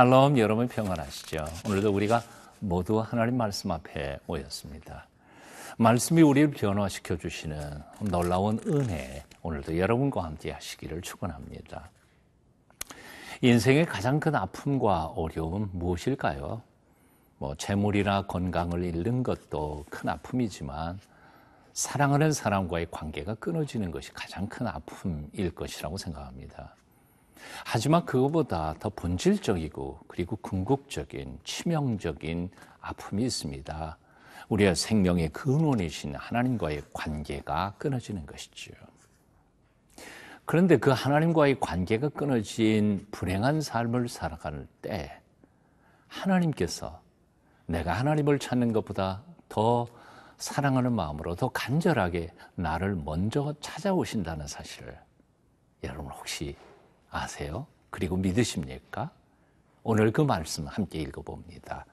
샬롬 여러분 평안하시죠? 오늘도 우리가 모두 하나님 말씀 앞에 모였습니다. 말씀이 우리를 변화시켜 주시는 놀라운 은혜 오늘도 여러분과 함께 하시기를 축원합니다. 인생의 가장 큰 아픔과 어려움은 무엇일까요? 뭐 재물이나 건강을 잃는 것도 큰 아픔이지만 사랑하는 사람과의 관계가 끊어지는 것이 가장 큰 아픔일 것이라고 생각합니다. 하지만 그것보다 더 본질적이고 그리고 궁극적인 치명적인 아픔이 있습니다. 우리의 생명의 근원이신 하나님과의 관계가 끊어지는 것이죠. 그런데 그 하나님과의 관계가 끊어진 불행한 삶을 살아갈 때 하나님께서 내가 하나님을 찾는 것보다 더 사랑하는 마음으로 더 간절하게 나를 먼저 찾아오신다는 사실을 여러분 혹시 아세요? 그리고 믿으십니까? 오늘 그 말씀 함께 읽어봅니다.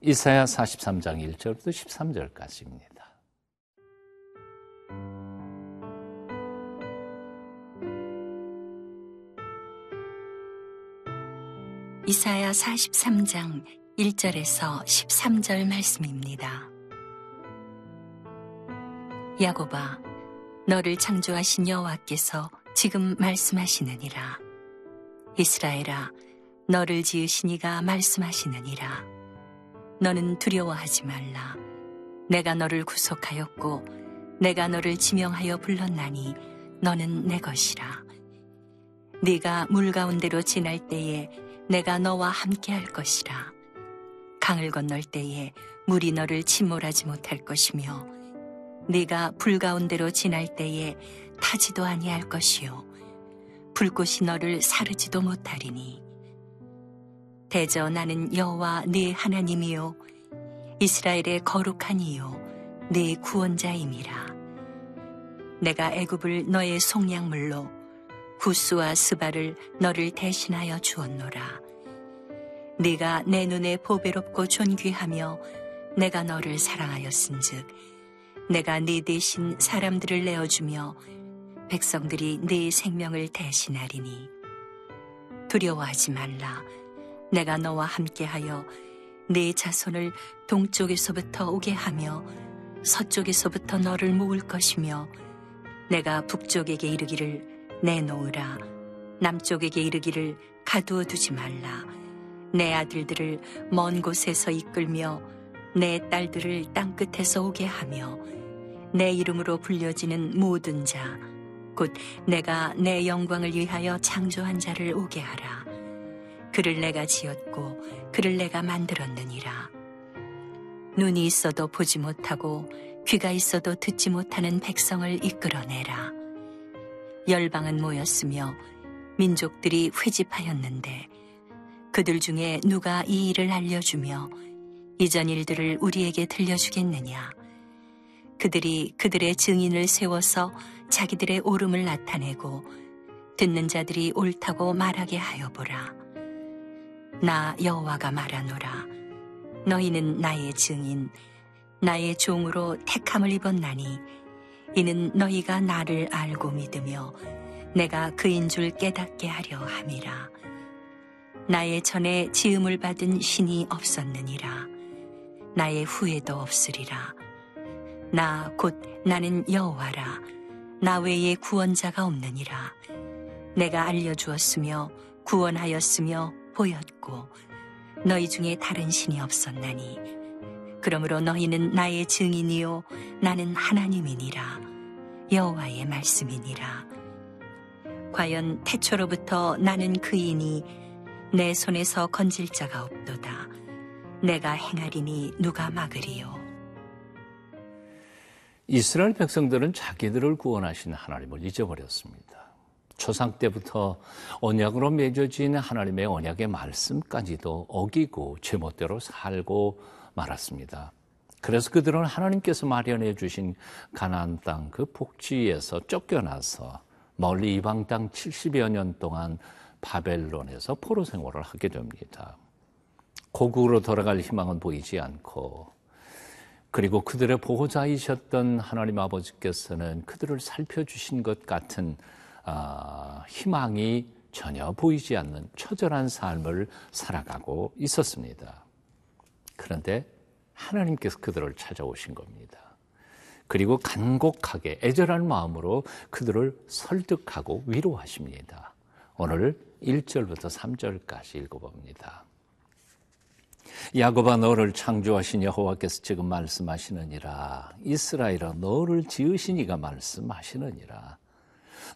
이사야 43장 1절부터 13절까지입니다. 이사야 43장 1절에서 13절 말씀입니다. 야곱아, 너를 창조하신 여호와께서 지금 말씀하시느니라. 이스라엘아, 너를 지으신 이가 말씀하시느니라. 너는 두려워하지 말라. 내가 너를 구속하였고, 내가 너를 지명하여 불렀나니, 너는 내 것이라. 네가 물 가운데로 지날 때에 내가 너와 함께 할 것이라. 강을 건널 때에 물이 너를 침몰하지 못할 것이며 네가 불 가운데로 지날 때에 타지도 아니할 것이요 불꽃이 너를 사르지도 못하리니. 대저 나는 여호와 네 하나님이요. 이스라엘의 거룩한 이요. 네 구원자임이라. 내가 애굽을 너의 속량물로 구스와 스바를 너를 대신하여 주었노라. 네가 내 눈에 보배롭고 존귀하며 내가 너를 사랑하였은즉 내가 네 대신 사람들을 내어주며 백성들이 네 생명을 대신하리니. 두려워하지 말라. 내가 너와 함께하여 네 자손을 동쪽에서부터 오게 하며 서쪽에서부터 너를 모을 것이며 내가 북쪽에게 이르기를 내놓으라. 남쪽에게 이르기를 가두어 두지 말라. 내 아들들을 먼 곳에서 이끌며 내 딸들을 땅 끝에서 오게 하며 내 이름으로 불려지는 모든 자, 곧 내가 내 영광을 위하여 창조한 자를 오게 하라. 그를 내가 지었고 그를 내가 만들었느니라. 눈이 있어도 보지 못하고 귀가 있어도 듣지 못하는 백성을 이끌어내라. 열방은 모였으며 민족들이 회집하였는데 그들 중에 누가 이 일을 알려주며 이전 일들을 우리에게 들려주겠느냐? 그들이 그들의 증인을 세워서 자기들의 옳음을 나타내고 듣는 자들이 옳다고 말하게 하여 보라. 나 여호와가 말하노라. 너희는 나의 증인, 나의 종으로 택함을 입었나니 이는 너희가 나를 알고 믿으며 내가 그인 줄 깨닫게 하려 함이라. 나의 전에 지음을 받은 신이 없었느니라. 나의 후에도 없으리라. 나 곧 나는 여호와라. 나 외에 구원자가 없느니라. 내가 알려주었으며 구원하였으며 보였고 너희 중에 다른 신이 없었나니 그러므로 너희는 나의 증인이요 나는 하나님이니라 여호와의 말씀이니라 과연 태초로부터 나는 그이니 내 손에서 건질 자가 없도다. 내가 행하리니 누가 막으리요. 이스라엘 백성들은 자기들을 구원하신 하나님을 잊어버렸습니다. 초상 때부터 언약으로 맺어진 하나님의 언약의 말씀까지도 어기고 제멋대로 살고 말았습니다. 그래서 그들은 하나님께서 마련해 주신 가나안 땅 그 복지에서 쫓겨나서 멀리 이방 땅 70여 년 동안 바벨론에서 포로 생활을 하게 됩니다. 고국으로 돌아갈 희망은 보이지 않고 그리고 그들의 보호자이셨던 하나님 아버지께서는 그들을 살펴주신 것 같은 아, 희망이 전혀 보이지 않는 처절한 삶을 살아가고 있었습니다. 그런데 하나님께서 그들을 찾아오신 겁니다. 그리고 간곡하게 애절한 마음으로 그들을 설득하고 위로하십니다. 오늘 1절부터 3절까지 읽어봅니다. 야곱아 너를 창조하신 여호와께서 지금 말씀하시느니라. 이스라엘아 너를 지으신 이가 말씀하시느니라.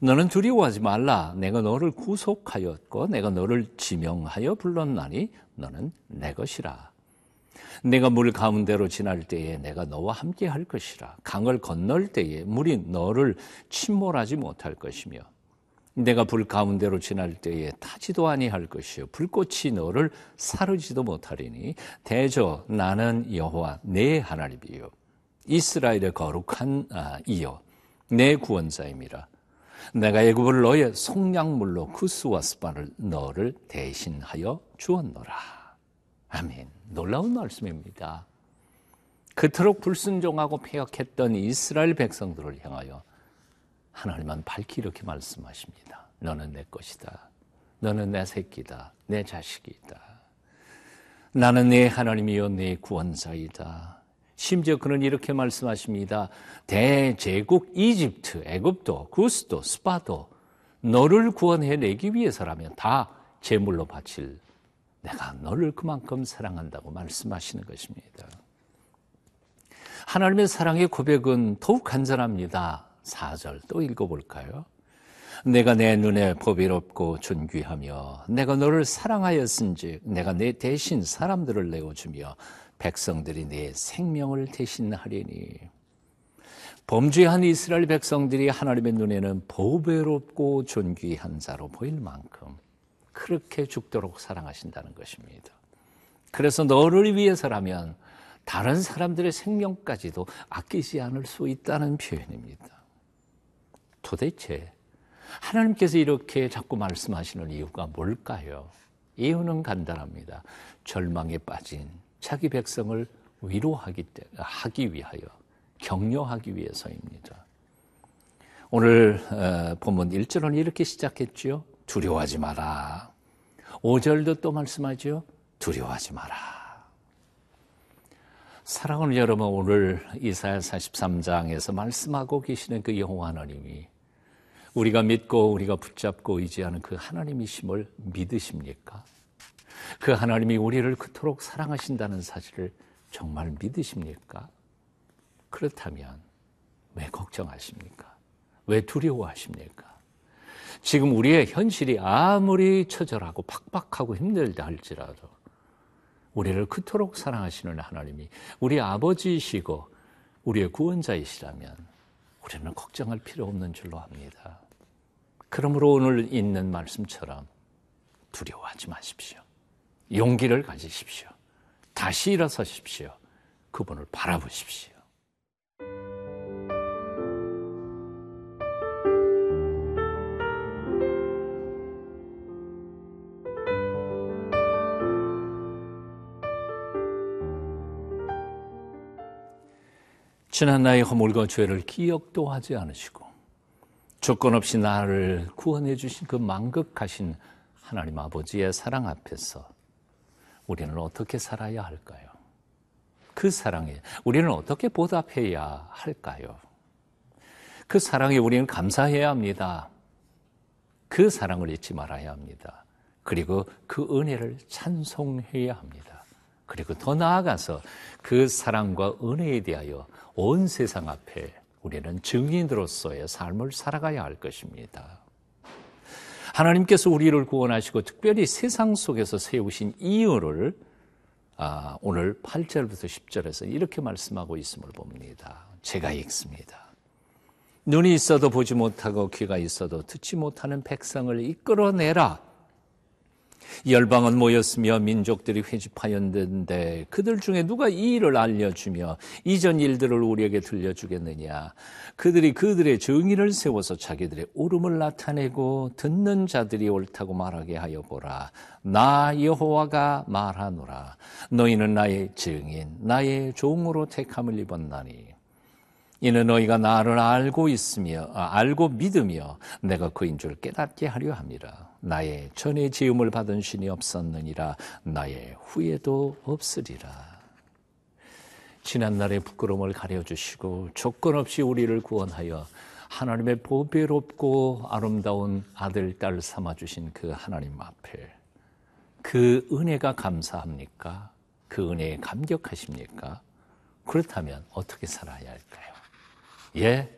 너는 두려워하지 말라. 내가 너를 구속하였고 내가 너를 지명하여 불렀나니 너는 내 것이라. 내가 물 가운데로 지날 때에 내가 너와 함께 할 것이라. 강을 건널 때에 물이 너를 침몰하지 못할 것이며 내가 불 가운데로 지날 때에 타지도 아니할 것이요. 불꽃이 너를 사르지도 못하리니 대저 나는 여호와 내 하나님이요. 이스라엘의 거룩한 아, 이요 내 구원자임이라. 내가 애굽을 너의 속량물로 구스와 스파를 너를 대신하여 주었노라. 아멘. 놀라운 말씀입니다. 그토록 불순종하고 폐역했던 이스라엘 백성들을 향하여 하나님은 밝히 이렇게 말씀하십니다. 너는 내 것이다. 너는 내 새끼다. 내 자식이다. 나는 내 하나님이요 내 구원자이다. 심지어 그는 이렇게 말씀하십니다. 대제국 이집트, 애굽도, 구스도, 스파도 너를 구원해 내기 위해서라면 다 제물로 바칠 내가 너를 그만큼 사랑한다고 말씀하시는 것입니다. 하나님의 사랑의 고백은 더욱 간절합니다. 4절 또 읽어볼까요? 내가 내 눈에 보비롭고 존귀하며 내가 너를 사랑하였은즉 내가 내 대신 사람들을 내어주며 백성들이 내 생명을 대신하리니 범죄한 이스라엘 백성들이 하나님의 눈에는 보배롭고 존귀한 자로 보일 만큼 그렇게 죽도록 사랑하신다는 것입니다. 그래서 너를 위해서라면 다른 사람들의 생명까지도 아끼지 않을 수 있다는 표현입니다. 도대체 하나님께서 이렇게 자꾸 말씀하시는 이유가 뭘까요? 이유는 간단합니다. 절망에 빠진 자기 백성을 위로하기 하기 위하여 격려하기 위해서입니다. 오늘 어, 본문 1절은 이렇게 시작했죠. 두려워하지 마라. 5절도 또 말씀하죠. 두려워하지 마라. 사랑하는 여러분, 오늘 이사야 43장에서 말씀하고 계시는 그 여호와 하나님이 우리가 믿고 우리가 붙잡고 의지하는 그 하나님이심을 믿으십니까? 그 하나님이 우리를 그토록 사랑하신다는 사실을 정말 믿으십니까? 그렇다면 왜 걱정하십니까? 왜 두려워하십니까? 지금 우리의 현실이 아무리 처절하고 팍팍하고 힘들다 할지라도 우리를 그토록 사랑하시는 하나님이 우리 아버지이시고 우리의 구원자이시라면 우리는 걱정할 필요 없는 줄로 압니다. 그러므로 오늘 있는 말씀처럼 두려워하지 마십시오. 용기를 가지십시오. 다시 일어서십시오. 그분을 바라보십시오. 지난 나의 허물과 죄를 기억도 하지 않으시고 조건 없이 나를 구원해 주신 그 만극하신 하나님 아버지의 사랑 앞에서 우리는 어떻게 살아야 할까요? 그 사랑에 우리는 어떻게 보답해야 할까요? 그 사랑에 우리는 감사해야 합니다. 그 사랑을 잊지 말아야 합니다. 그리고 그 은혜를 찬송해야 합니다. 그리고 더 나아가서 그 사랑과 은혜에 대하여 온 세상 앞에 우리는 증인으로서의 삶을 살아가야 할 것입니다. 하나님께서 우리를 구원하시고 특별히 세상 속에서 세우신 이유를 아, 오늘 8절부터 10절에서 이렇게 말씀하고 있음을 봅니다. 제가 읽습니다. 눈이 있어도 보지 못하고 귀가 있어도 듣지 못하는 백성을 이끌어내라. 열방은 모였으며 민족들이 회집하였는데 그들 중에 누가 이 일을 알려주며 이전 일들을 우리에게 들려주겠느냐? 그들이 그들의 정의를 세워서 자기들의 옳음을 나타내고 듣는 자들이 옳다고 말하게 하여 보라. 나 여호와가 말하노라. 너희는 나의 증인 나의 종으로 택함을 입었나니. 이는 너희가 나를 알고 있으며 아, 알고 믿으며 내가 그인 줄 깨닫게 하려 함이라 나의 전에 지음을 받은 신이 없었느니라 나의 후에도 없으리라. 지난 날의 부끄러움을 가려주시고 조건 없이 우리를 구원하여 하나님의 보배롭고 아름다운 아들, 딸 삼아 주신 그 하나님 앞에 그 은혜가 감사합니까? 그 은혜에 감격하십니까? 그렇다면 어떻게 살아야 할까요? 예,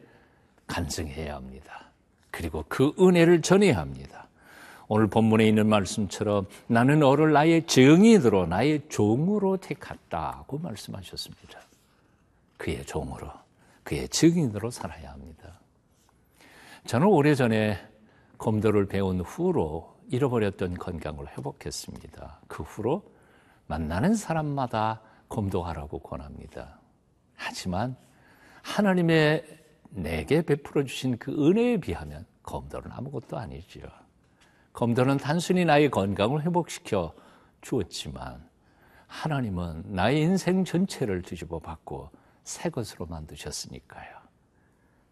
간증해야 합니다. 그리고 그 은혜를 전해야 합니다. 오늘 본문에 있는 말씀처럼 나는 너를 나의 정인으로 나의 종으로 택했다고 말씀하셨습니다. 그의 종으로 그의 증인으로 살아야 합니다. 저는 오래전에 검도를 배운 후로 잃어버렸던 건강을 회복했습니다. 그 후로 만나는 사람마다 검도하라고 권합니다. 하지만 하나님의 내게 베풀어 주신 그 은혜에 비하면 검도는 아무것도 아니지요. 검도는 단순히 나의 건강을 회복시켜 주었지만 하나님은 나의 인생 전체를 뒤집어 받고 새 것으로 만드셨으니까요.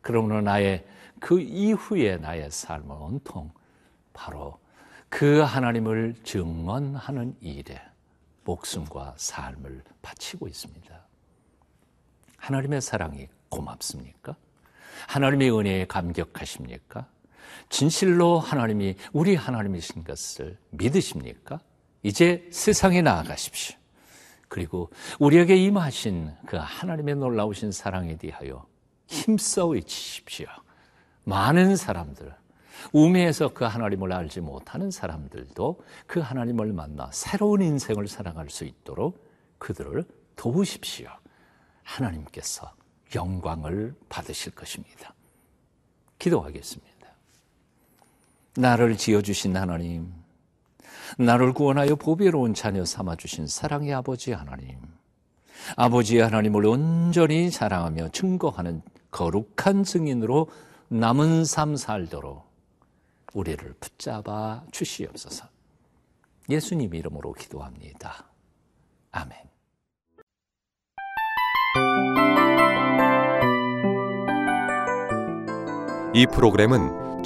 그러므로 나의 그 이후에 나의 삶은 온통 바로 그 하나님을 증언하는 일에 목숨과 삶을 바치고 있습니다. 하나님의 사랑이 고맙습니까? 하나님의 은혜에 감격하십니까? 진실로 하나님이 우리 하나님이신 것을 믿으십니까? 이제 세상에 나아가십시오. 그리고 우리에게 임하신 그 하나님의 놀라우신 사랑에 대하여 힘써 외치십시오. 많은 사람들, 우매에서 그 하나님을 알지 못하는 사람들도 그 하나님을 만나 새로운 인생을 살아갈 수 있도록 그들을 도우십시오. 하나님께서 영광을 받으실 것입니다. 기도하겠습니다. 나를 지어주신 하나님, 나를 구원하여 보배로운 자녀 삼아주신 사랑의 아버지 하나님, 아버지 하나님을 온전히 자랑하며 증거하는 거룩한 증인으로 남은 삶 살도록 우리를 붙잡아 주시옵소서. 예수님 이름으로 기도합니다. 아멘. 이 프로그램은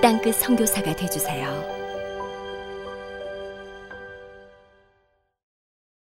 땅끝 성교사가 되주세요